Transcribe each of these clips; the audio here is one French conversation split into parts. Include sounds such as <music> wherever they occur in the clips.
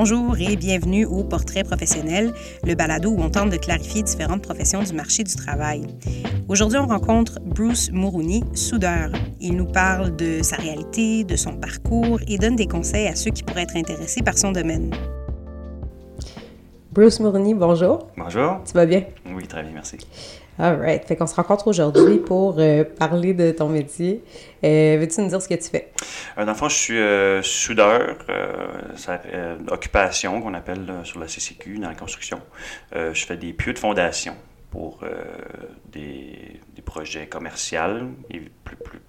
Bonjour et bienvenue au Portrait professionnel, le balado où on tente de clarifier différentes professions du marché du travail. Aujourd'hui, on rencontre Bruce Mourouni, soudeur. Il nous parle de sa réalité, de son parcours et donne des conseils à ceux qui pourraient être intéressés par son domaine. Bruce Mourouni, bonjour. Bonjour. Tu vas bien? Oui, très bien, merci. All right. Fait qu'on se rencontre aujourd'hui pour euh, parler de ton métier. Euh, veux-tu nous dire ce que tu fais? Euh, dans le fond, je suis soudeur, occupation qu'on appelle sur la CCQ, dans la construction. je fais des pieux de fondation pour des, des, projets commerciaux et plus, plus,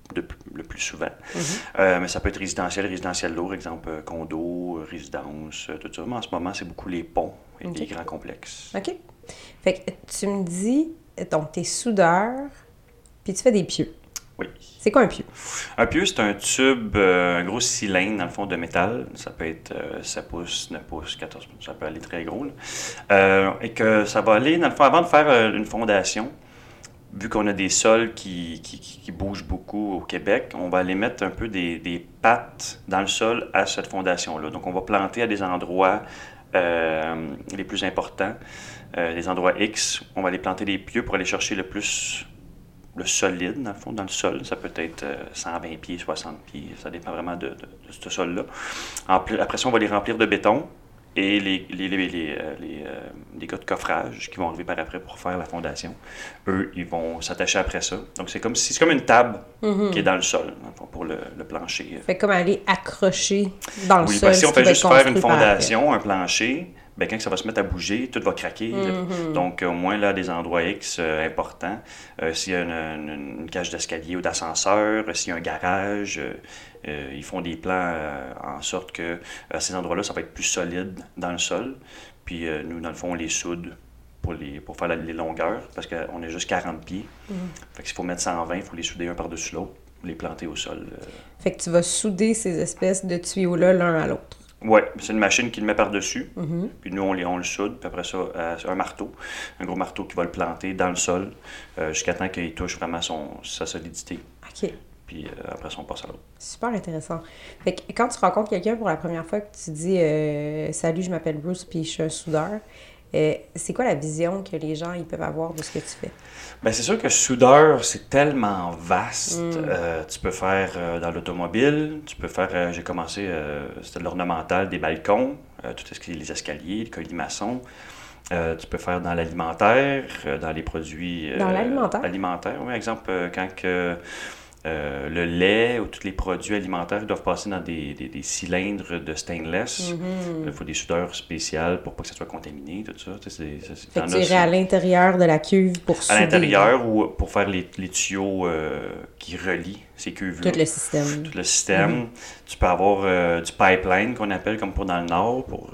le plus souvent. Mm-hmm. mais ça peut être résidentiel, résidentiel lourd, exemple condo, résidence, tout ça. Mais en ce moment, c'est beaucoup les ponts et les grands complexes. OK. Fait que tu me dis donc, tu es soudeur, puis tu fais des pieux. Oui. C'est quoi un pieu? Un pieu, c'est un tube, euh, un gros cylindre dans le fond de métal. Ça peut être 7 euh, pouces, 9 pouces, 14 pouces, ça peut aller très gros. Euh, et que ça va aller, dans le fond, avant de faire une fondation, vu qu'on a des sols qui, qui, bougent beaucoup au Québec, on va aller mettre un peu des, des pattes dans le sol à cette fondation-là. Donc, on va planter à des endroits les plus importants. Euh, les endroits X, on va aller planter des pieux pour aller chercher le plus le solide, dans le fond, dans le sol. Ça peut être 120 euh, pieds, 60 pieds, ça dépend vraiment de, ce sol-là. Après ça, on va les remplir de béton et les, les, les, les, euh, gars de coffrage qui vont arriver par après pour faire la fondation, eux, ils vont s'attacher après ça. Donc, c'est comme c'est comme une table mm-hmm. qui est dans le sol, pour le, plancher. Fait comme aller accrocher dans le oui, sol. Oui, si on fait juste faire une fondation, un plancher, ben, quand ça va se mettre à bouger, tout va craquer. Mm-hmm. Donc, au moins, là, des endroits X euh, importants. Euh, s'il y a une, cage d'escalier ou d'ascenseur, s'il y a un garage, euh, ils font des plans en sorte que à ces endroits-là, ça va être plus solide dans le sol. Puis, nous, dans le fond, on les soude pour, les, pour faire les longueurs, parce qu'on est juste 40 pieds. Mm-hmm. Fait que s'il faut mettre 120, il faut les souder un par-dessus l'autre, les planter au sol. Fait que tu vas souder ces espèces de tuyaux-là l'un à l'autre. Oui, c'est une machine qui le met par-dessus. Mm-hmm. Puis nous, on, on, le soude. Puis après ça, euh, un marteau, un gros marteau qui va le planter dans le sol euh, jusqu'à temps qu'il touche vraiment son, sa solidité. OK. Puis euh, après ça, on passe à l'autre. Super intéressant. Fait que quand tu rencontres quelqu'un pour la première fois que tu dis Salut, je m'appelle Bruce, puis je suis un soudeur, c'est quoi la vision que les gens ils peuvent avoir de ce que tu fais? Bien, c'est sûr que soudeur, c'est tellement vaste. Mm. Euh, tu peux faire euh, dans l'automobile, tu peux faire, euh, j'ai commencé, c'était de l'ornemental des balcons, tout ce qui est les escaliers, les colimaçons. tu peux faire dans l'alimentaire, dans les produits... dans l'alimentaire? Alimentaire, oui. Exemple, quand que euh, le lait ou tous les produits alimentaires doivent passer dans des, des, cylindres de stainless. Mm-hmm. Il faut des soudeurs spéciaux pour pas que ça soit contaminé, tout ça. fait que tu à l'intérieur de la cuve pour souder. À l'intérieur ou pour faire les, les tuyaux euh, qui relient ces cuves-là. Tout le système. Tout le système. Mm-hmm. Tu peux avoir euh, du pipeline qu'on appelle comme pour dans le Nord, pour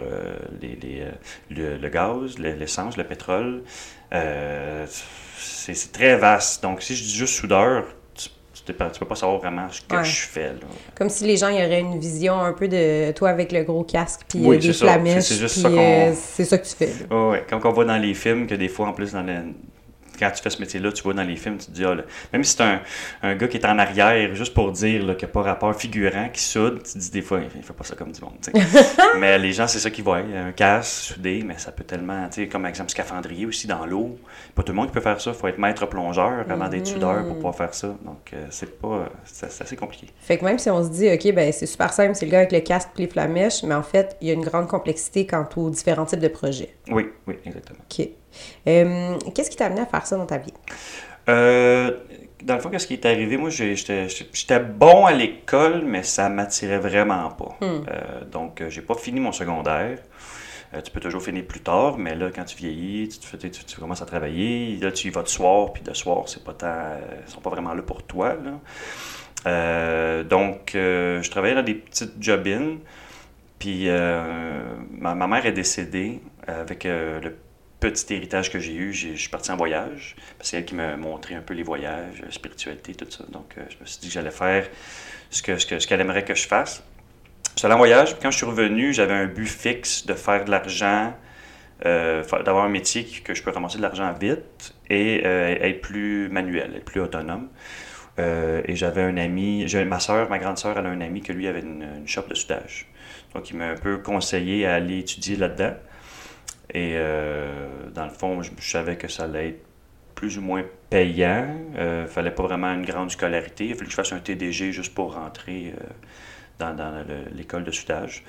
les, les, le, le, gaz, l'essence, le pétrole. c'est très vaste. Donc, si je dis juste soudeur, tu ne peux pas savoir vraiment ce que je fais. Là. Comme si les gens y auraient une vision un peu de toi avec le gros casque puis oui, euh, des flamèches. C'est juste ça euh, C'est ça que tu fais. Oui, comme on voit dans les films, que des fois, en plus, dans les, quand tu fais ce métier-là, tu vois dans les films, tu te dis, ah, même si c'est un, un, gars qui est en arrière, juste pour dire qu'il n'y a pas rapport figurant, qui soude, tu te dis des fois, il ne fait pas ça comme du monde. <laughs> mais les gens, c'est ça qu'ils voient. Un casse soudé, mais ça peut tellement, tu sais, comme exemple scaphandrier aussi dans l'eau. Pas tout le monde qui peut faire ça. Il faut être maître plongeur avant d'être soudeur pour pouvoir faire ça. Donc, euh, c'est pas. C'est assez compliqué. Fait que même si on se dit, OK, ben c'est super simple, c'est le gars avec le casque flamèches, mais en fait, il y a une grande complexité quant aux différents types de projets. Oui, oui, exactement. OK. Euh, qu'est-ce qui t'a amené à faire ça dans ta vie? Euh, dans le fond, qu'est-ce qui est arrivé? Moi, j'étais bon à l'école, mais ça m'attirait vraiment pas. Hmm. Euh, donc, j'ai pas fini mon secondaire. tu peux toujours finir plus tard, mais là, quand tu vieillis, tu, tu, tu, commences à travailler, là, tu y vas de soir, puis de soir, c'est pas tant, ils sont pas vraiment là pour toi. donc, je travaillais dans des petites job puis ma, ma, mère est décédée avec le petit héritage que j'ai eu, je suis parti en voyage. C'est elle qui m'a montré un peu les voyages, la spiritualité, tout ça. Donc, euh, je me suis dit que j'allais faire ce qu'elle que, ce qu'elle aimerait que je fasse. Allé en voyage, quand je suis revenu, j'avais un but fixe de faire de l'argent, euh, d'avoir un métier que je peux ramasser de l'argent vite et euh, être plus manuel, être plus autonome. et j'avais un ami, ma soeur, ma grande soeur, elle a un ami que lui avait une, une shop de soudage. Donc, il m'a un peu conseillé à aller étudier là-dedans. Et dans le fond, je, savais que ça allait être plus ou moins payant. Il ne fallait pas vraiment une grande scolarité. Il fallait que je fasse un TDG juste pour rentrer dans, l'école de soudage.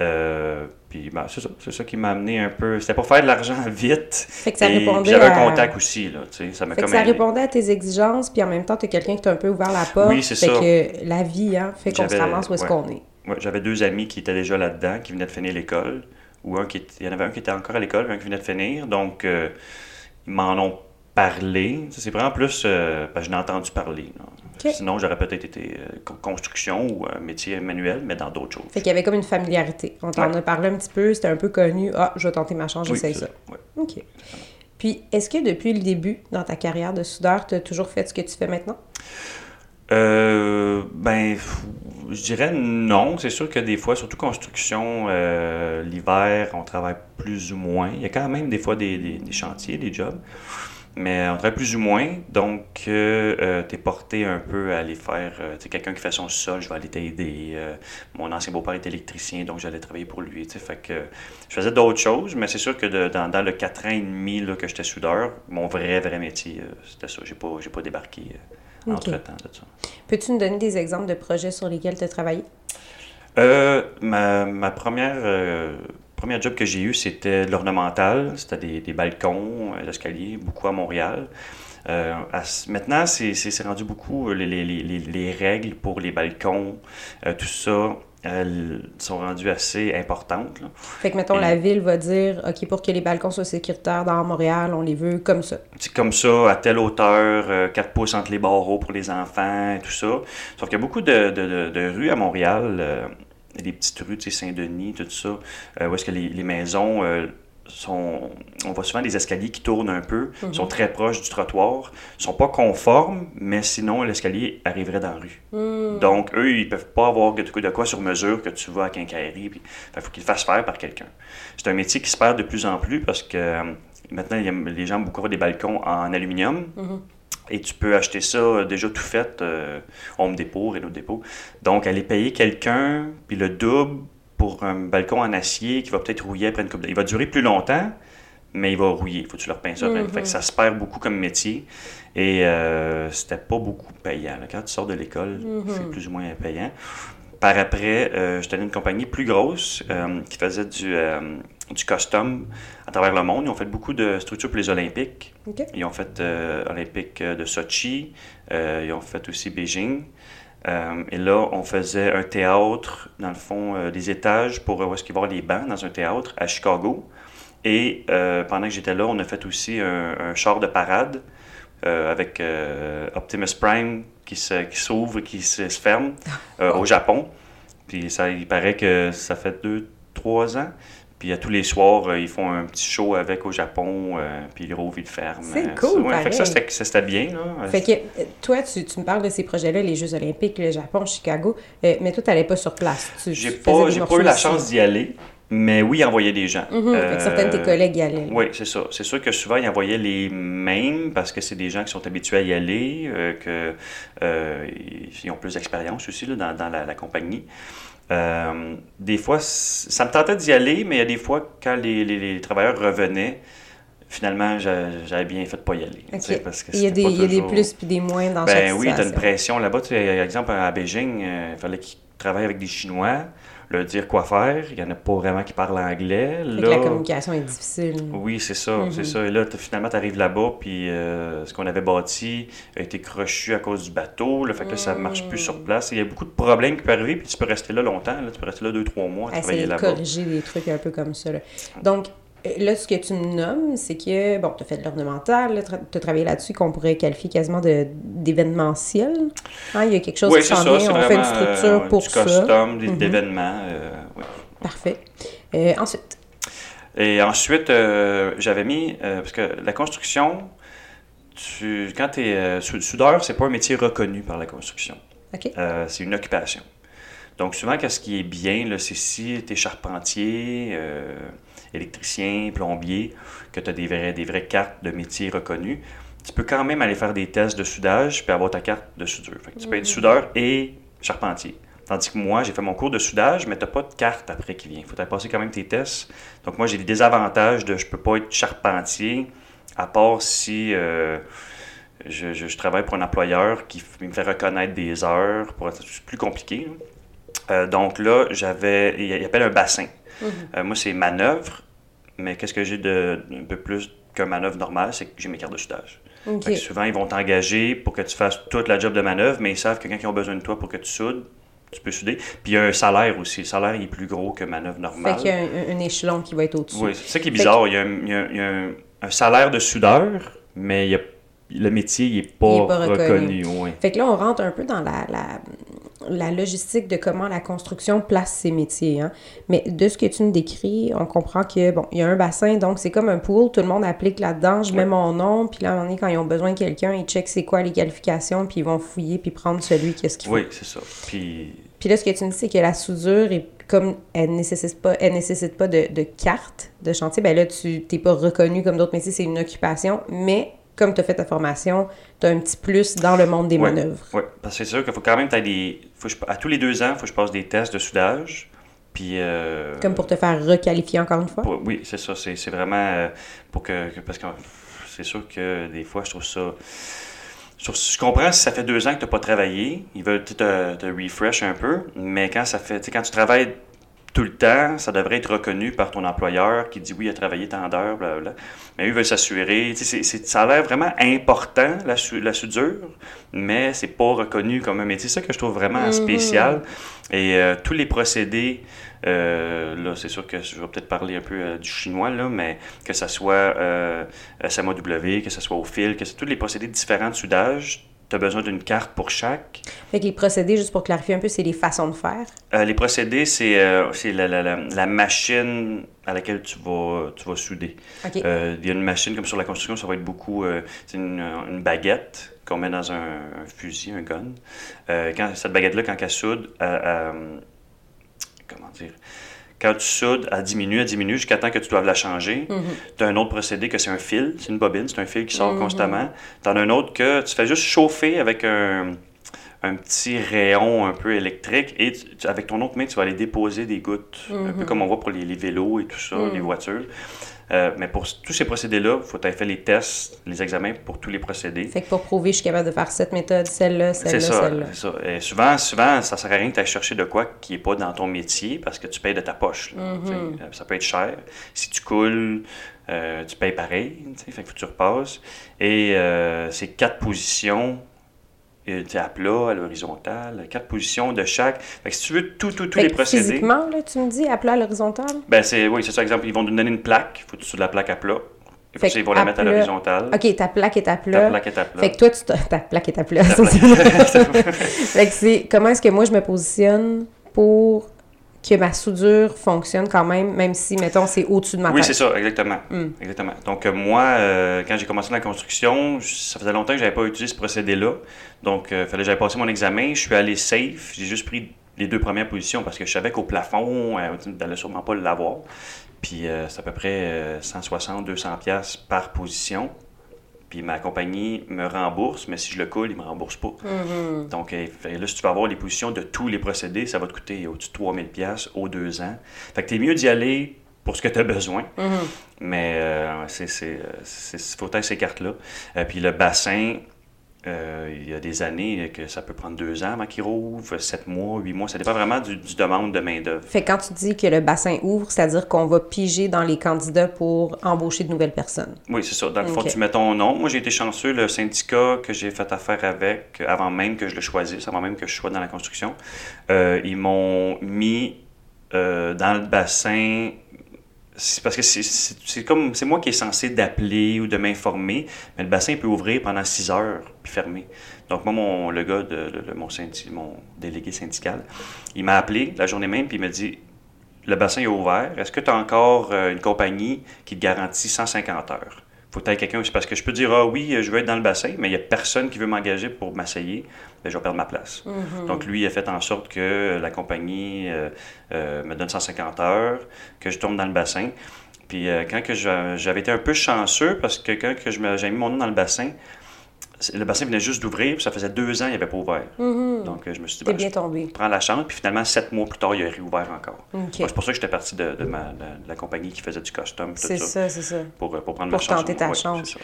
Euh, puis ben, c'est ça, c'est ça qui m'a amené un peu. C'était pour faire de l'argent <laughs> vite. Fait que ça répondait J'avais un contact aussi, là, ça fait que ça répondait à tes exigences, puis en même temps, tu es quelqu'un qui t'a un peu ouvert la porte. Oui, c'est ça. que la vie, hein, fait qu'on se ramasse où est-ce qu'on est. Ouais, j'avais deux amis qui étaient déjà là-dedans, qui venaient de finir l'école. Ou un qui il y en avait un qui était encore à l'école, un qui venait de finir. Donc, euh, ils m'en ont parlé. C'est vraiment plus. Euh, parce que je n'ai entendu parler. Sinon, j'aurais peut-être été euh, construction ou un métier manuel, mais dans d'autres choses. Fait qu'il y avait comme une familiarité. On t'en a parlé un petit peu, c'était un peu connu. Ah, je vais tenter ma chance, j'essaye ça. OK. Puis, est-ce que depuis le début, dans ta carrière de soudeur, tu as toujours fait ce que tu fais maintenant? Euh, ben, je dirais non. C'est sûr que des fois, surtout construction, euh, l'hiver, on travaille plus ou moins. Il y a quand même des fois des chantiers, des jobs. Mais on travaille plus ou moins, donc euh, euh tu es porté un peu à aller faire. Euh, quelqu'un qui fait son sol, je vais aller t'aider. Euh, mon ancien beau-père est électricien, donc j'allais travailler pour lui. Fait que je faisais d'autres choses, mais c'est sûr que dans, dans, le 4 ans et demi là, que j'étais soudeur, mon vrai, vrai métier, c'était ça. J'ai pas, pas débarqué entre-temps de ça. Peux-tu nous donner des exemples de projets sur lesquels tu as travaillé? ma, ma, première premier job que j'ai eu, c'était l'ornemental. C'était des, des, balcons, l'escalier, euh, beaucoup à Montréal. Euh, maintenant, c'est rendu beaucoup euh, les, les, les, les, règles pour les balcons, tout ça. Elles sont rendues assez importantes. Fait que, mettons, la ville va dire, OK, pour que les balcons soient sécuritaires dans Montréal, on les veut comme ça. C'est comme ça, à telle hauteur, 4 pouces entre les barreaux pour les enfants, et tout ça. Sauf qu'il y a beaucoup de, de, de, rues à Montréal, des petites rues, tu sais, Saint-Denis, tout ça, euh, où est-ce que les, les maisons euh, sont. On voit souvent des escaliers qui tournent un peu, mhm. sont très proches du trottoir, sont pas conformes, mais sinon l'escalier arriverait dans la rue. Mhm. Donc, eux, ils peuvent pas avoir de, de quoi sur mesure que tu vas à quincaillerie. Il faut qu'ils le fassent faire par quelqu'un. C'est un métier qui se perd de plus en plus parce que euh, maintenant, les gens ont beaucoup des balcons en aluminium. Mhm. Et tu peux acheter ça euh, déjà tout fait, euh, Home Depot, Renault Depot. Donc, aller payer quelqu'un, puis le double pour un balcon en acier qui va peut-être rouiller après une coupe Il va durer plus longtemps, mais il va rouiller. Il faut que tu le. Fait que mhm. ça se perd beaucoup comme métier. Et euh, c'était pas beaucoup payant. Quand tu sors de l'école, mhm. c'est plus ou moins payant. Par après, euh, j'étais dans une compagnie plus grosse euh, qui faisait du, du custom à travers le monde. Ils ont fait beaucoup de structures pour les Olympiques. Ils ont fait euh, Olympique de Sochi. Euh, ils ont fait aussi Beijing. Euh, et là, on faisait un théâtre, dans le fond, des étages pour où est-ce qu'il va y avoir les bancs dans un théâtre à Chicago. Et pendant que j'étais là, on a fait aussi un, char de parade avec Optimus Prime qui s'ouvre et qui se, ferme au Japon. Puis ça, il paraît que ça fait deux, trois ans. Puis à tous les soirs, euh, ils font un petit show avec au Japon, euh, puis ils rouvrent, ils ferment. C'est euh, cool, ouais, fait que ça, c'était bien. Là. Fait que toi, tu, tu, me parles de ces projets-là, les Jeux olympiques, le Japon, Chicago, mais toi, tu n'allais pas sur place. J'ai pas, pas eu la chance d'y aller. Mais oui, ils envoyaient des gens. Mm certains de tes collègues y allaient. Oui, c'est ça. C'est sûr que souvent, ils envoyaient les mêmes parce que c'est des gens qui sont habitués à y aller, qu'ils que, ont plus d'expérience aussi là, dans, dans la, la, compagnie. Euh, des fois, ça me tentait d'y aller, mais il y a des fois, quand les, les, travailleurs revenaient, finalement, j'avais bien fait de pas y aller. Parce que il, y a des, il y a des plus puis des moins dans ben, chaque oui, tu as une pression. Là-bas, par exemple, à Beijing, euh, il fallait qu'ils travaillent avec des Chinois leur dire quoi faire. Il n'y en a pas vraiment qui parlent anglais. Là, la communication est difficile. Oui, c'est ça, c'est mhm. ça. Et là, finalement, tu arrives là-bas, puis euh, ce qu'on avait bâti a été crochu à cause du bateau. Le fait que ça ne marche plus sur mm. place. Il y a beaucoup de problèmes qui peuvent arriver, puis tu peux rester là longtemps. tu peux rester là deux, trois mois à travailler là-bas. corriger des trucs un peu comme ça. Donc, euh, Là, ce que tu me nommes, c'est que, bon, tu as fait de l'ornemental, tu as travaillé là-dessus qu'on pourrait qualifier quasiment d'événementiel. Hein, il y a quelque chose qui s'en vient, on fait une structure euh, pour du ça. custom, mhm. d'événements, euh, oui. Parfait. ensuite? Et ensuite, j'avais mis, parce que la construction, tu, quand tu es soudeur, c'est pas un métier reconnu par la construction. c'est une occupation. Donc souvent, qu'est-ce qui est bien, c'est si tu es charpentier, électricien, plombier, que tu as des, vrais, des vraies cartes de métier reconnues, tu peux quand même aller faire des tests de soudage puis avoir ta carte de soudure. tu peux être mm. soudeur et charpentier. Tandis que moi, j'ai fait mon cours de soudage, mais tu n'as pas de carte après qui vient. Il faut passer quand même tes tests. Donc moi, j'ai des désavantages de je peux pas être charpentier, à part si euh, je, travaille pour un employeur qui me fait reconnaître des heures. Pour... C'est plus compliqué. Euh, donc là, j'avais, il appelle un bassin. Euh, moi, c'est manœuvre, mais qu'est-ce que j'ai de un peu plus qu'un manœuvre normale, c'est que j'ai mes cartes de soudage. Souvent, ils vont t'engager pour que tu fasses toute la job de manœuvre, mais ils savent que quand ils ont besoin de toi pour que tu soudes, tu peux souder. Puis il y a un salaire aussi. Le salaire est plus gros que manœuvre normale. Fait qu'il y a un, échelon qui va être au-dessus. Oui, c'est ça qui est bizarre. Il, y a, un, salaire de soudeur, mais il y a le métier n'est pas, pas, reconnu. Fait que là, on rentre un peu dans la, la, logistique de comment la construction place ses métiers. Hein. Mais de ce que tu nous décris, on comprend que bon, il y a un bassin, donc c'est comme un pool, tout le monde applique là-dedans, je mets mon nom, puis là, on est quand ils ont besoin de quelqu'un, ils checkent c'est quoi les qualifications, puis ils vont fouiller, puis prendre celui qui a ce qu'il faut. Oui, c'est ça. Puis... puis là, ce que tu nous dis, c'est que la soudure est comme elle nécessite pas, elle nécessite pas de, de carte de chantier, ben là, tu n'es pas reconnu comme d'autres métiers, c'est une occupation, mais comme tu as fait ta formation, tu as un petit plus dans le monde des manœuvres. Oui, parce que c'est sûr qu'il faut quand même des. Faut à tous les deux ans, il faut que je passe des tests de soudage. Puis, euh, Comme pour te faire requalifier encore une fois? oui, c'est ça. C'est vraiment euh, pour que, Parce que c'est sûr que des fois, je trouve ça. Je comprends si ça fait deux ans que tu n'as pas travaillé, ils veulent te, te, refresh un peu, mais quand ça fait. Quand tu travailles tout le temps, ça devrait être reconnu par ton employeur qui dit oui, il a travaillé tant d'heures, blablabla. Mais eux veulent s'assurer. Ça a l'air vraiment important, la, la soudure, mais c'est pas reconnu comme un métier. C'est ça que je trouve vraiment mm-hmm. spécial. Et euh, tous les procédés, euh, là, c'est sûr que je vais peut-être parler un peu euh, du chinois, là, mais que ce soit SMAW, que ce soit au fil, que ce tous les procédés différents de soudage, tu as besoin d'une carte pour chaque. Fait que les procédés, juste pour clarifier un peu, c'est les façons de faire? Euh, les procédés, c'est euh, la, la, la, la, machine à laquelle tu vas, tu vas souder. Euh, il y a une machine, comme sur la construction, ça va être beaucoup... c'est une, une, baguette qu'on met dans un, fusil, un gun. quand, cette baguette-là, quand elle soude, comment dire quand tu soudes, elle diminue, elle diminue jusqu'à temps que tu doives la changer. Tu as un autre procédé que c'est un fil, c'est une bobine, c'est un fil qui sort mhm. constamment. Tu en as un autre que tu fais juste chauffer avec un, petit rayon un peu électrique et avec ton autre main, tu vas aller déposer des gouttes, un peu mhm. comme on voit pour les, les vélos et tout ça, les voitures. Euh, mais pour tous ces procédés-là, il faut avoir fait les tests, les examens pour tous les procédés. Fait que pour prouver je suis capable de faire cette méthode, celle-là, celle-là, celle-là. C'est ça. Et souvent, souvent, ça sert à rien que tu ailles chercher de quoi qui n'est pas dans ton métier parce que tu payes de ta poche. Mm-hmm. Euh, ça peut être cher. Si tu coules, euh, tu payes pareil. Fait que tu repasses. Et ces quatre positions tu à plat, à l'horizontale, quatre positions de chaque. Fait que si tu veux tout, tout, tous les procédés. Physiquement, là, tu me dis à plat, à l'horizontale? Ben, c'est, oui, c'est ça. Exemple, ils vont nous donner une plaque. Il faut que tu de la plaque à plat. Et puis, ils vont la mettre à l'horizontale. OK, ta plaque est à plat. Ta plaque est à plat. Fait que toi, tu ta plaque est à plat. <laughs> <laughs> fait que c'est comment est-ce que moi, je me positionne pour que ma soudure fonctionne quand même, même si, mettons, c'est au-dessus de ma tête. Oui, c'est ça, exactement. Hmm. exactement. Donc, euh, moi, euh, quand j'ai commencé la construction, ça faisait longtemps que je n'avais pas utilisé ce procédé-là. Donc, il euh, fallait que j'aille passer mon examen. Je suis allé safe. J'ai juste pris les deux premières positions parce que je savais qu'au plafond, tu n'allais sûrement pas l'avoir. Puis, c'est à peu près 160, 200 pièces par position. Puis ma compagnie me rembourse, mais si je le coule, il ne me rembourse pas. Mm-hmm. Donc là, si tu vas avoir les positions de tous les procédés, ça va te coûter au-dessus de 3000 pièces aux deux ans. Fait que tu es mieux d'y aller pour ce que tu as besoin. Mm-hmm. Mais euh, c'est, faut être ces cartes-là. Euh, puis le bassin, euh, il y a des années que ça peut prendre deux ans avant qu'il rouvre, sept mois, huit mois. Ça dépend vraiment du, demande de main-d'œuvre. Fait quand tu dis que le bassin ouvre, c'est-à-dire qu'on va piger dans les candidats pour embaucher de nouvelles personnes. Oui, c'est ça. Dans le fond, tu mets ton nom. Moi, j'ai été chanceux. Le syndicat que j'ai fait affaire avec, avant même que je le choisisse, avant même que je sois dans la construction, euh, ils m'ont mis euh, dans le bassin parce que c'est comme c'est moi qui est censé d'appeler ou de m'informer, mais le bassin peut ouvrir pendant six heures puis fermer. Donc moi, mon, le gars de, mon, mon délégué syndical, il m'a appelé la journée même puis il m'a dit le bassin est ouvert. Est-ce que tu as encore euh, une compagnie qui te garantit 150 heures? Faut que tu quelqu'un. C'est parce que je peux dire, ah oui, je veux être dans le bassin, mais il n'y a personne qui veut m'engager pour m'asseyer, ben, je vais perdre ma place. Mm-hmm. Donc, lui, il a fait en sorte que la compagnie euh, euh, me donne 150 heures, que je tourne dans le bassin. Puis, euh, quand que j'avais été un peu chanceux, parce que quand que j'avais mis mon nom dans le bassin, le bassin venait juste d'ouvrir, puis ça faisait deux ans qu'il n'avait pas ouvert. Donc, euh, je me suis dit, ben, bien je tombé. prends la chance, puis finalement, sept mois plus tard, il a réouvert encore. C'est pour ça que j'étais parti de, de ma, de la compagnie qui faisait du custom, tout C'est ça, ça, c'est ça. Pour, euh, pour prendre Pour ma chance. tenter ta Ouais, chance.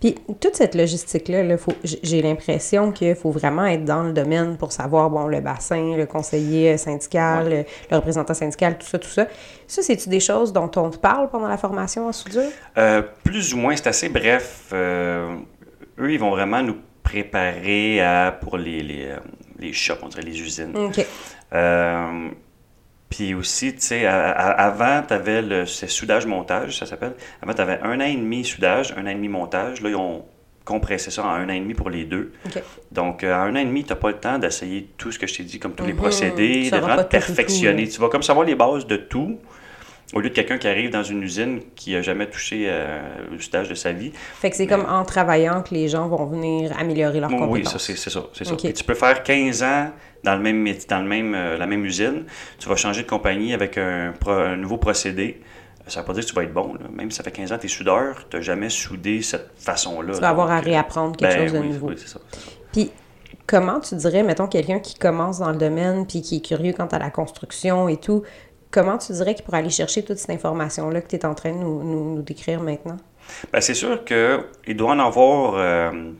Puis toute cette logistique-là, là, j'ai l'impression qu'il faut vraiment être dans le domaine pour savoir, bon, le bassin, le conseiller syndical, le, le représentant syndical, tout ça, tout ça. Ça, c'est-tu des choses dont on te parle pendant la formation en soudure? Euh, plus ou moins, c'est assez bref. Euh, eux, ils vont vraiment nous préparer à, pour les, les, euh, les shops, on dirait les usines. OK. Euh, puis aussi, tu sais, avant, tu avais le soudage-montage, ça s'appelle. Avant, tu avais un an et demi soudage, un an et demi montage. Là, ils ont compressé ça en un an et demi pour les deux. Donc, euh, en un an et demi, tu n'as pas le temps d'essayer tout ce que je t'ai dit, comme tous les Mhm. procédés, de vraiment pas te tout, tout, tout, perfectionner. là. Tu vas comme savoir les bases de tout, au lieu de quelqu'un qui arrive dans une usine qui n'a jamais touché euh, le soudage de sa vie. Fait que c'est comme en travaillant que les gens vont venir améliorer leurs Oui, compétences. ça, c'est ça. c'est ça. Ok. Puis tu peux faire 15 ans dans, le même, dans le même, euh, la même usine. Tu vas changer de compagnie avec un, nouveau procédé. Ça ne veut pas dire que tu vas être bon. là. Même si ça fait 15 ans que tu es soudeur, tu n'as jamais soudé cette façon-là. Tu vas avoir à euh, réapprendre quelque ben chose de oui, nouveau. Oui, c'est ça. c'est ça. Puis, comment tu dirais, mettons, quelqu'un qui commence dans le domaine puis qui est curieux quant à la construction et tout, comment tu dirais qu'il pourrait aller chercher toute cette information-là que tu es en train de nous, nous- nous décrire maintenant? Ben, c'est sûr qu'il doit en avoir euh,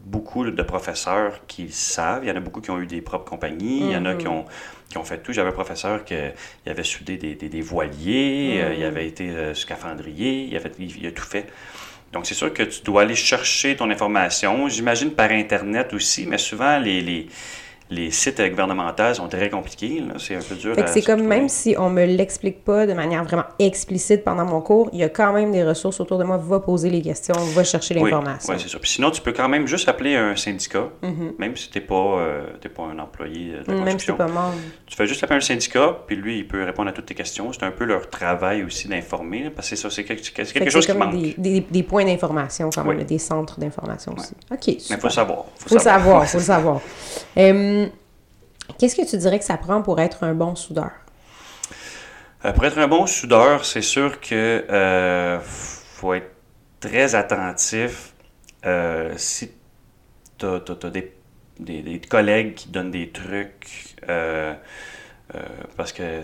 beaucoup de professeurs qui le savent. Il y en a beaucoup qui ont eu des propres compagnies. Il y en a qui ont, qui ont fait tout. J'avais un professeur qui il avait soudé des, des- des voiliers, euh, il avait été euh, scaphandrier, il, avait, il, il a tout fait. Donc, c'est sûr que tu dois aller chercher ton information. J'imagine par Internet aussi, mais souvent, les, les, les sites gouvernementaux sont très compliqués. C'est un peu dur c'est comme même si on me l'explique pas de manière vraiment explicite pendant mon cours, il y a quand même des ressources autour de moi. Va poser les questions, va chercher l'information. oui, c'est ça. Puis sinon, tu peux quand même juste appeler un syndicat, même si tu n'es pas, euh, pas un employé de la même si t'es pas mort. Tu fais juste appeler un syndicat, puis lui, il peut répondre à toutes tes questions. C'est un peu leur travail aussi d'informer, parce que c'est ça, c'est quelque, chose qui manque. des, des, des points d'information quand même, Oui. des centres d'information aussi. OK, Mais il faut savoir. Faut le savoir, faut le savoir. Hum, Qu'est-ce que tu dirais que ça prend pour être un bon soudeur? Euh, pour être un bon soudeur, c'est sûr que euh, faut être très attentif. Euh, si tu as, des, collègues qui donnent des trucs, parce que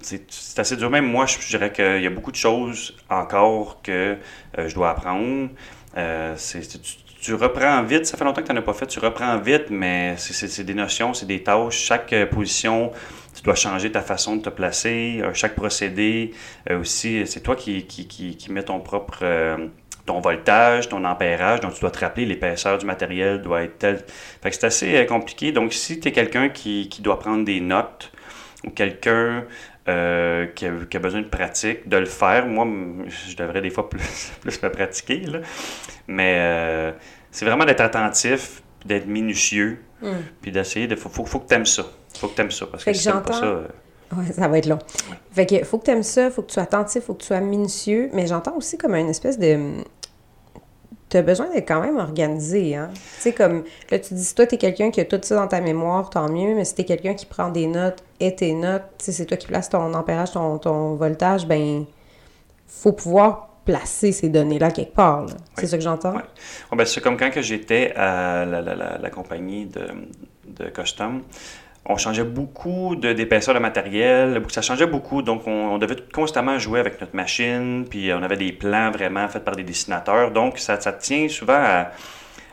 c'est assez dur. Même moi, je, je dirais qu'il y a beaucoup de choses encore que je dois apprendre. C'est- tu, reprends vite, ça fait longtemps que tu n'en as pas fait, tu reprends vite, mais c'est- des notions, c'est des tâches. Chaque euh, position, tu dois changer ta façon de te placer. Euh, chaque procédé, euh, aussi, c'est toi qui, qui, qui, qui mets ton propre ton voltage, ton ampérage, donc tu dois te rappeler l'épaisseur du matériel doit être telle. Fait que c'est assez compliqué. Donc si tu es quelqu'un qui, qui doit prendre des notes ou quelqu'un euh, qui, a, qui a besoin de pratique, de le faire, moi, je devrais des fois plus, <laughs> plus me pratiquer. là. Mais euh, c'est vraiment d'être attentif, d'être minutieux, puis d'essayer de. Faut, faut, faut que tu aimes ça. Faut que tu aimes ça. Parce Fait que, que si t'aimes pas j'entends- ça. euh, Ouais, ça va être long. Fait que faut que tu aimes ça, faut que tu sois attentif, faut que tu sois minutieux, mais j'entends aussi comme une espèce de tu as besoin d'être quand même organisé, hein. Tu sais comme là tu dis si toi tu es quelqu'un qui a tout ça dans ta mémoire, tant mieux, mais si tu es quelqu'un qui prend des notes et tes notes, c'est toi qui places ton ampérage, ton, ton voltage, ben faut pouvoir placer ces données-là quelque part. C'est ça que j'entends? Ouais, ben, c'est comme quand j'étais à la, la- la- la compagnie de, de custom. On changeait beaucoup de- d'épaisseur de matériel, ça changeait beaucoup, donc on, on devait constamment jouer avec notre machine, puis on avait des plans vraiment faits par des dessinateurs, donc ça, tient souvent à,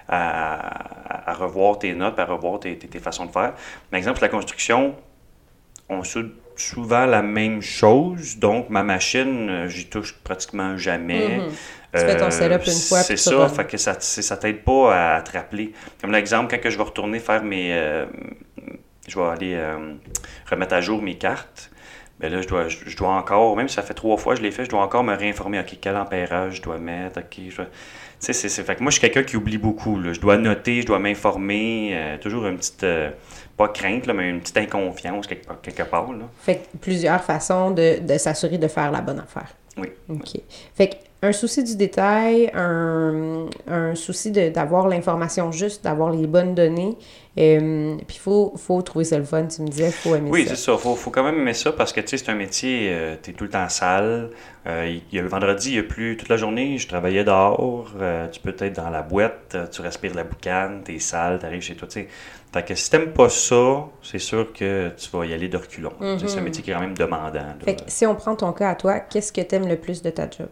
à- à revoir tes notes, à revoir tes, tes- tes façons de faire. Par exemple, la construction, on soude souvent la même chose, donc ma machine, euh, j'y touche pratiquement jamais. Mhm. Tu fais ton setup une fois, C'est ça, runs. fait que ça, ça t'aide pas à te rappeler. Comme l'exemple, quand que je vais retourner faire mes. euh, je vais aller euh, remettre à jour mes cartes. Ben là, je dois, je, je dois encore, même si ça fait trois fois que je l'ai fait, je dois encore me réinformer. OK, quel ampérage je dois mettre? OK, je dois- Tu sais, c'est, fait que moi, je suis quelqu'un qui oublie beaucoup. là. Je dois noter, je dois m'informer. euh, toujours une petite, euh, pas crainte, là, mais une petite inconfiance quelque, part- quelque part. Là. Fait que plusieurs façons de, de s'assurer de faire la bonne affaire. Oui. OK. Fait que un souci du détail, un, un souci d'avoir l'information juste, d'avoir les bonnes données, Euh, puis il faut, faut trouver ça le fun, tu me disais, il faut aimer oui, ça. Oui, c'est ça. Il faut, faut, quand même aimer ça parce que tu sais, c'est un métier, euh, tu es tout le temps sale. Euh, il y a, le vendredi, il n'y a plus toute la journée, je travaillais dehors. euh, tu peux être dans la boîte, tu respires la boucane, tu es sale, tu arrives chez toi. tu sais. Fait que si t'aimes pas ça, c'est sûr que tu vas y aller de reculons. C'est un métier qui est quand même demandant. là. Fait que si on prend ton cas à toi, qu'est-ce que tu aimes le plus de ta job?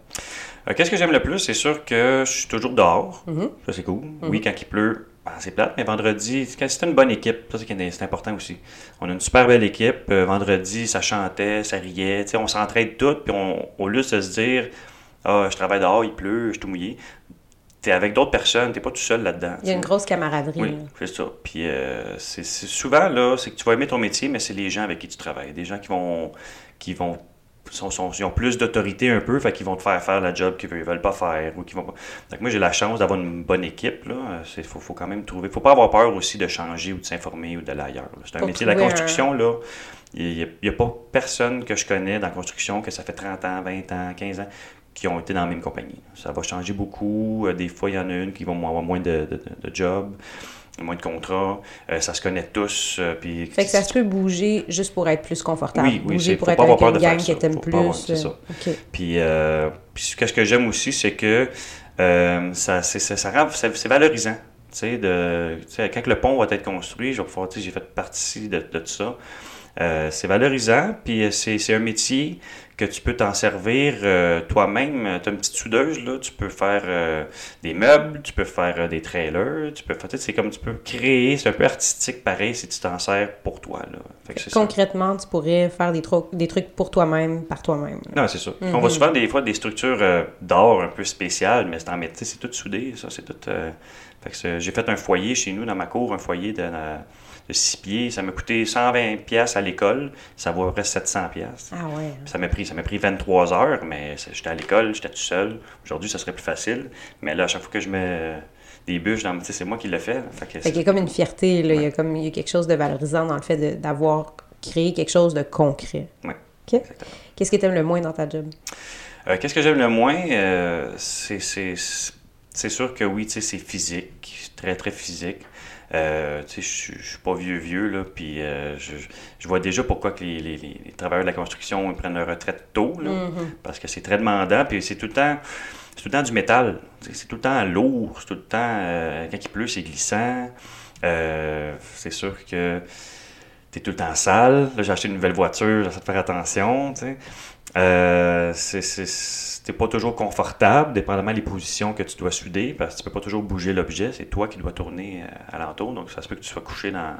Qu'est-ce que j'aime le plus? C'est sûr que je suis toujours dehors. Mhm. Ça, c'est cool. Oui, quand il pleut, ben, c'est plate, mais vendredi, quand c'est une bonne équipe, ça, c'est important aussi. On a une super belle équipe. Euh, vendredi, ça chantait, ça riait. On s'entraide tout, puis on, au lieu de se dire Ah, je travaille dehors, il pleut, je suis tout mouillé. Tu es avec d'autres personnes, tu pas tout seul là-dedans. Il y a une grosse camaraderie. Oui, c'est ça. Puis euh, c'est souvent, là, c'est que tu vas aimer ton métier, mais c'est les gens avec qui tu travailles. Des gens qui vont. qui vont. Sont, sont- ils ont plus d'autorité un peu, fait qu'ils vont te faire faire la job qu'ils veulent, veulent pas faire. Ou qu'ils vont pas- Fait que moi, j'ai la chance d'avoir une bonne équipe. Il faut, faut quand même trouver. faut pas avoir peur aussi de changer ou de s'informer ou d'aller ailleurs. là. C'est un Faut métier de la un- construction, là. Il n'y a, pas personne que je connais dans la construction que ça fait 30 ans, 20 ans, 15 ans qui ont été dans la même compagnie. Ça va changer beaucoup. Euh, Des fois, il y en a une qui vont avoir moins de, de, de- de jobs, moins de contrats. Euh, ça se connaît tous. euh, puis Fait que ça se peut bouger juste pour être plus confortable. Oui, oui, bouger pour faut être pas avoir avec peur une de gang que t'aimes plus. pas avoir- c'est euh, ça. Puis, euh, puis ce que- j'aime aussi, c'est que ça, c'est- ça, ça rend- c'est c'est valorisant. De, quand le pont va être construit, je vais pouvoir, j'ai fait partie de, de tout ça. C'est valorisant, puis c'est c'est un métier que tu peux t'en servir euh, toi-même. Tu as une petite soudeuse, là, tu peux faire euh, des meubles, tu peux faire euh, des trailers, tu peux faire, c'est comme tu peux créer, c'est un peu artistique pareil si tu t'en sers pour toi. Là. Fait que c'est ça. Concrètement, tu pourrais faire des, tro- des trucs pour toi-même, par toi-même. Non, c'est ça. Mhm. On voit souvent des fois des structures d'or un peu spéciales, mais c'est en métier, c'est tout soudé, ça, c'est tout. j'ai fait un foyer chez nous dans ma cour, un foyer de, de 6 pieds. Ça m'a coûté 120 pièces à l'école, ça vaut à peu près 700 pièces. Ah ouais. Ça m'a pris, ça m'a pris 23 heures, mais j'étais à l'école, j'étais tout seul. Aujourd'hui, ça serait plus facile. Mais là, à chaque fois que je mets des bûches dans, c'est moi qui le fais. là. Fait que Fait c'est- qu'il y a comme une fierté, là. Il, y a comme, il y a quelque chose de valorisant dans le fait d'avoir créé quelque chose de concret. Exactement. Qu'est-ce que tu aimes le moins dans ta job? Euh, Qu'est-ce que j'aime le moins? Euh, c'est- c'est c'est sûr que oui, tu sais, c'est physique, très, très physique. Euh, je suis- pas vieux, vieux, là, puis euh, je, je vois déjà pourquoi que les, les- travailleurs de la construction ils prennent leur retraite tôt, là, Mhm. parce que c'est très demandant, puis c'est tout le temps, tout le temps du métal, c'est tout le temps lourd, c'est tout le temps, euh, quand il pleut, c'est glissant, Euh, c'est sûr que tu es tout le temps sale, j'ai acheté une nouvelle voiture, j'essaie de faire attention, tu sais. Euh, c'est- pas toujours confortable, dépendamment des positions que tu dois souder, parce que tu peux pas toujours bouger l'objet, c'est toi qui dois tourner euh, alentour, donc ça se peut que tu sois couché dans,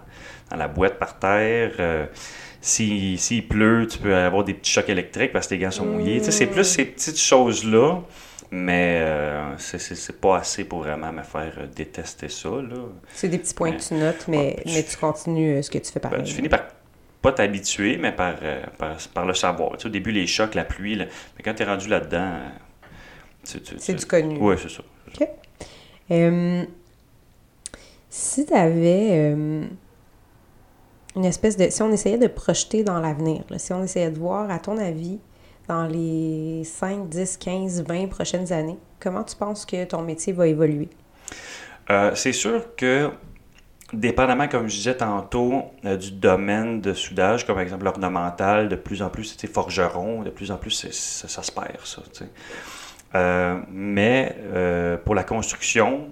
dans la boîte par terre. Euh, si- S'il pleut, tu peux avoir des petits chocs électriques parce que tes gants sont mouillés. Tu sais, c'est plus ces petites choses-là, mais euh, c'est- pas assez pour vraiment me faire euh, détester ça. Là. C'est des petits points que tu notes, mais, Ouais, mais tu continues euh, ce que tu fais. Ben, tu finis par pas t'habituer, mais par, euh, par, par le savoir. Tu sais, au début, les chocs, la pluie, là, mais quand tu es rendu là-dedans, euh, C'est du connu. Oui, c'est ça. Euh, si tu avais une espèce de... Si on essayait de projeter dans l'avenir, si on essayait de voir, à ton avis, dans les 5, 10, 15, 20 prochaines années, comment tu penses que ton métier va évoluer? Euh, c'est sûr que, dépendamment, comme je disais tantôt, euh, du domaine de soudage, comme par exemple l'ornemental, de plus en plus, sais, forgeron, de plus en plus, ça, ça se perd, ça. Euh, mais euh, pour la construction,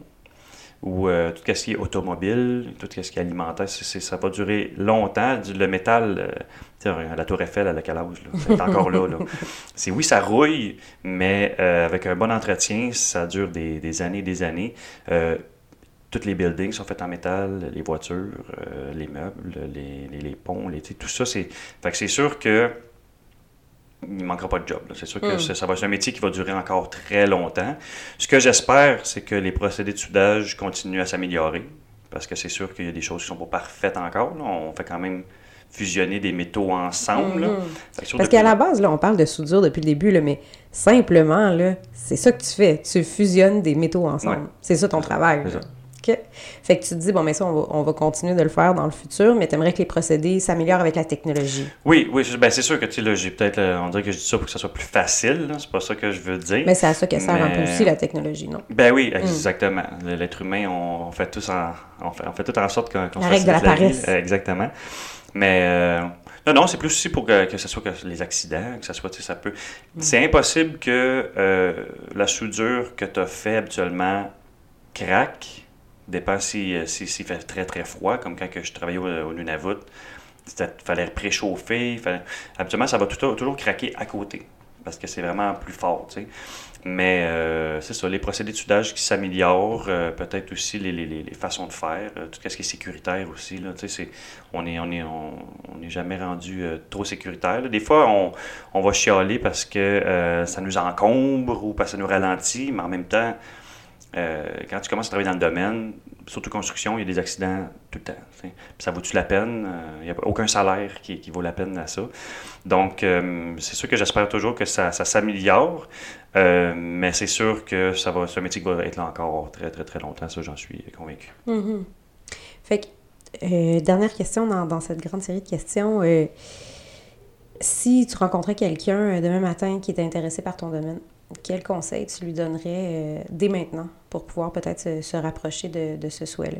ou tout ce qui est automobile, tout ce qui est alimentaire, ça va durer longtemps. Le métal, la tour Eiffel, elle a quel âge? Là? C'est <laughs> encore là. là. C'est, oui, ça rouille, mais avec un bon entretien, ça dure des, des années et des années. Tous les buildings sont faits en métal, les voitures, euh, les meubles, les, les- les ponts, les, tout ça, c'est... Fait que c'est sûr que il ne manquera pas de job. là. C'est sûr que Mm. ça, ça va être un métier qui va durer encore très longtemps. Ce que j'espère, c'est que les procédés de soudage continuent à s'améliorer, parce que c'est sûr qu'il y a des choses qui ne sont pas parfaites encore. là. On fait quand même fusionner des métaux ensemble. sur Parce depuis- qu'à la base, là, on parle de soudure depuis le début, là, mais simplement, là, c'est ça que tu fais. Tu fusionnes des métaux ensemble. Ouais. C'est ça ton travail. C'est là. ça. OK. Fait que tu te dis, bon, mais ça, on va, continuer de le faire dans le futur, mais tu aimerais que les procédés s'améliorent avec la technologie. Oui, oui, ben c'est sûr que, tu sais, j'ai peut-être, on dirait que je dis ça pour que ça soit plus facile, c'est pas ça que je veux dire. Mais c'est à ça que sert un peu aussi la technologie, non? Ben oui, mm. exactement. L'être humain, on, fait tous en, on fait, on fait tout en sorte qu'on La règle de la paresse. Exactement. Mais... Euh, non, non, c'est plus aussi pour que, que ce soit que les accidents, que ça soit, tu sais, ça peut. Mm. C'est impossible que euh, la soudure que tu as fait habituellement craque dépend si, euh, si, s'il fait très très froid, comme quand je travaillais au, Nunavut. Il fallait préchauffer. Habituellement, ça va toujours, craquer à côté parce que c'est vraiment plus fort. Mais euh, c'est ça, les procédés de soudage qui s'améliorent, euh, peut-être aussi les, les, les, façons de faire, tout ce qui est sécuritaire aussi. Là, on n'est on est, on est jamais rendu trop sécuritaire. Des fois, on, on, va chialer parce que ça nous encombre ou parce que ça nous ralentit, mais en même temps, euh, quand tu commences à travailler dans le domaine, surtout construction, il y a des accidents tout le temps. Ça vaut-tu la peine? Euh, il n'y a aucun salaire qui, vaut la peine à ça. Donc, euh, c'est sûr que j'espère toujours que ça, s'améliore, mais c'est sûr que ce métier va être là encore très, très, très longtemps. Ça, j'en suis convaincu. Mm-hmm. Fait que, dernière question dans, cette grande série de questions. si tu rencontrais quelqu'un demain matin qui est intéressé par ton domaine, quel conseil tu lui donnerais euh, dès maintenant pour pouvoir peut-être se, rapprocher de, ce souhait-là?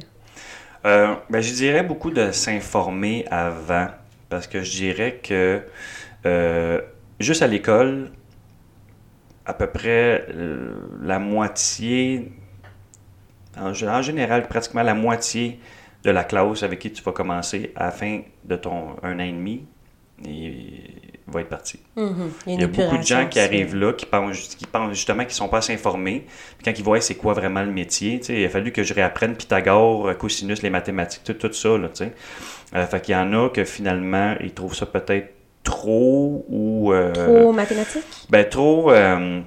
Euh, ben, je dirais beaucoup de s'informer avant, parce que je dirais que euh, juste à l'école, à peu près la moitié, en, général, pratiquement la moitié de la classe avec qui tu vas commencer à la fin de ton un an et demi, va être parti. Mm-hmm. Il y a, beaucoup de gens qui arrivent là, qui pensent, qui pensent justement qu'ils sont pas assez informés. Puis quand ils voient c'est quoi vraiment le métier, il a fallu que je réapprenne Pythagore, euh, cosinus, les mathématiques, tout, tout ça. Là, euh, fait qu'il y en a que finalement, ils trouvent ça peut-être trop ou... Euh, trop mathématiques? Ben trop... Euh,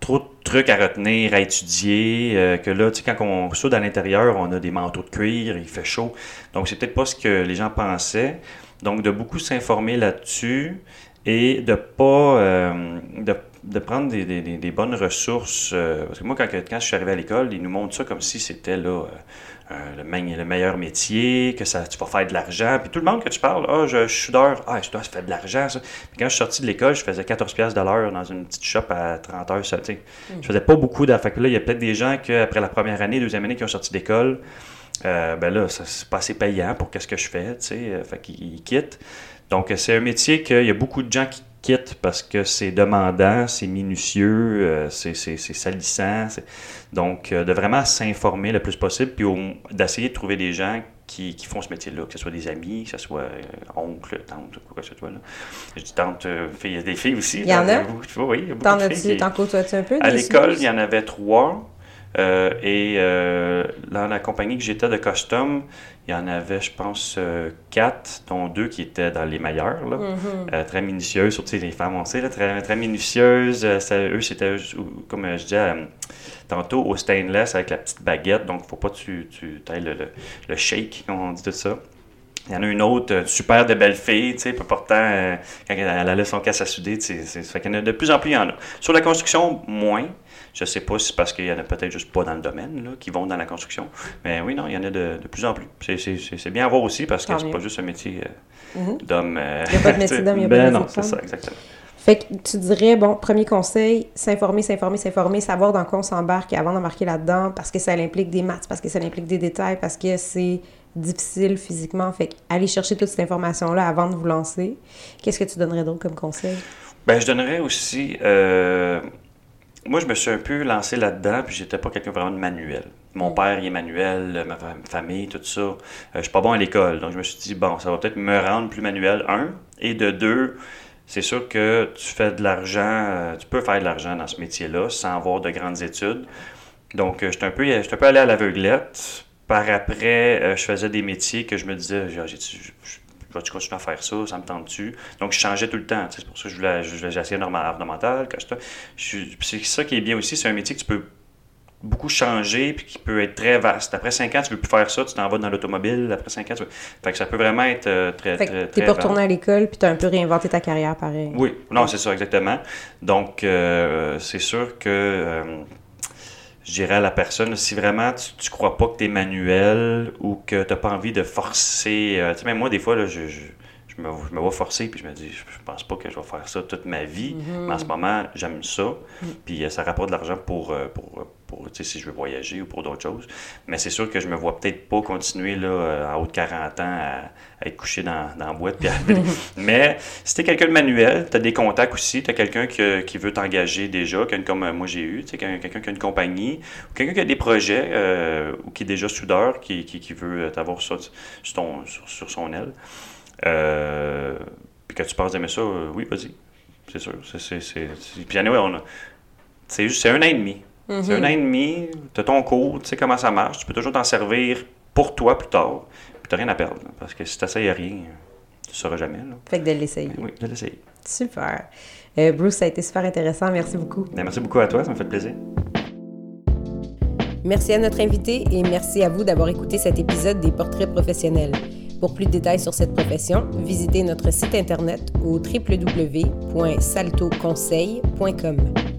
trop de trucs à retenir, à étudier, que là, tu sais, quand on soude à l'intérieur, on a des manteaux de cuir, il fait chaud. Donc, c'est peut-être pas ce que les gens pensaient. Donc, de beaucoup s'informer là-dessus et de pas euh, de, prendre des, des, bonnes ressources. Euh, parce que moi, quand, quand je suis arrivé à l'école, ils nous montrent ça comme si c'était là euh, le, le, meilleur métier, que ça, tu vas faire de l'argent. Puis tout le monde que tu parles, ah, je, suis soudeur, ah, je dois faire de l'argent. Puis quand je suis sorti de l'école, je faisais 14$ de l'heure dans une petite shop à 30 heures. Ça, mm. Je faisais pas beaucoup d'affaires. Là, il y a peut-être des gens qui, après la première année, deuxième année, qui ont sorti d'école, euh, ben là, c'est pas assez payant pour qu'est-ce que je fais, tu sais, euh, fait qu'ils quittent. Donc, c'est un métier qu'il y a beaucoup de gens qui parce que c'est demandant, c'est minutieux, euh, c'est salissant. Donc, de vraiment s'informer le plus possible, puis d'essayer de trouver des gens qui, qui font ce métier-là, que ce soit des amis, que ce soit euh, oncle, tante, quoi que ce soit. Là. Je dis tante, il y a des filles aussi. Il y en a? Oui, il y a beaucoup T'en as-tu, un peu? À l'école, il y en avait trois. Euh, et euh, dans la compagnie que j'étais de custom, il y en avait, je pense, euh, quatre, dont deux qui étaient dans les meilleurs. Là. Mm-hmm. très minutieuses, surtout les femmes, on sait, là, très, très minutieuses. eux, c'était, comme je disais tantôt, au stainless avec la petite baguette. Donc, il ne faut pas que tu, tu ailles le, le, shake, comme on dit tout ça. Il y en a une autre, super de belle fille, tu sais, pourtant, quand elle a son casse à souder, tu sais, fait qu'il y en a de plus en plus, il y en a. Sur la construction, moins. Je ne sais pas si c'est parce qu'il y en a peut-être juste pas dans le domaine là, qui vont dans la construction. Mais oui, non, il y en a de, plus en plus. C'est bien à voir aussi parce que c'est pas juste un métier euh, mm-hmm. d'homme. Euh, il n'y a pas de métier <laughs> d'homme, il n'y a pas ben de non, c'est ça, exactement. Fait que tu dirais, bon, premier conseil, s'informer, s'informer, s'informer, savoir dans quoi on s'embarque avant d'embarquer là-dedans, parce que ça implique des maths, parce que ça implique des détails, parce que c'est difficile physiquement. Fait aller chercher toute cette information-là avant de vous lancer. Qu'est-ce que tu donnerais d'autre comme conseil? Ben, je donnerais aussi euh, moi, je me suis un peu lancé là-dedans, puis j'étais pas quelqu'un vraiment de manuel. Mon père, il est manuel, ma famille, tout ça. Euh, je suis pas bon à l'école, donc je me suis dit, bon, ça va peut-être me rendre plus manuel, un. Et de deux, c'est sûr que tu fais de l'argent, euh, tu peux faire de l'argent dans ce métier-là sans avoir de grandes études. Donc, euh, j'étais un, peu, un peu allé à l'aveuglette. Par après, je faisais des métiers que je me disais, j'ai tu continuer à faire ça, ça me tente-tu? Donc, je changeais tout le temps. C'est pour ça que je voulais, je essayer ornemental. C'est ça qui est bien aussi, c'est un métier que tu peux beaucoup changer puis qui peut être très vaste. Après 5 ans, tu ne veux plus faire ça, tu t'en vas dans l'automobile. Après 5 ans, tu veux... fait que ça peut vraiment être euh, très, fait très, Tu n'es pas retourné à l'école puis tu as un peu réinventé ta carrière pareil. Oui, non, c'est ça, exactement. Donc, euh, c'est sûr que... Euh, je dirais à la personne, si vraiment tu, ne crois pas que tu es manuel ou que tu n'as pas envie de forcer. tu sais, même moi, des fois, là, je je me, je me vois forcer, puis je me dis, je, pense pas que je vais faire ça toute ma vie, mais en ce moment, j'aime ça, puis euh, ça rapporte de l'argent pour, euh, pour, pour si je veux voyager ou pour d'autres choses. Mais c'est sûr que je me vois peut-être pas continuer là, euh, en haut de 40 ans à, être couché dans, dans la boîte. Puis <laughs> mais si tu es quelqu'un de manuel, tu as des contacts aussi, tu as quelqu'un qui, qui, veut t'engager déjà, comme moi j'ai eu, quelqu'un qui a une compagnie, ou quelqu'un qui a des projets, ou qui est déjà soudeur, qui, qui, qui veut t'avoir sur, sur, sur son aile. Euh, puis que tu penses aimer ça, euh, oui, vas-y. C'est sûr. C'est, c'est, Puis anyway, on a... c'est juste c'est un an et demi. C'est un an et demi, tu as ton cours, tu sais comment ça marche, tu peux toujours t'en servir pour toi plus tard, puis tu rien à perdre. Parce que si tu n'essayes rien, tu ne sauras jamais. Là. Fait que de l'essayer. Oui, de l'essayer. Super. Euh, Bruce, ça a été super intéressant. Merci beaucoup. Ben, merci beaucoup à toi, ça m'a fait plaisir. Merci à notre invité et merci à vous d'avoir écouté cet épisode des Portraits professionnels. Pour plus de détails sur cette profession, visitez notre site internet au www.saltoconseil.com.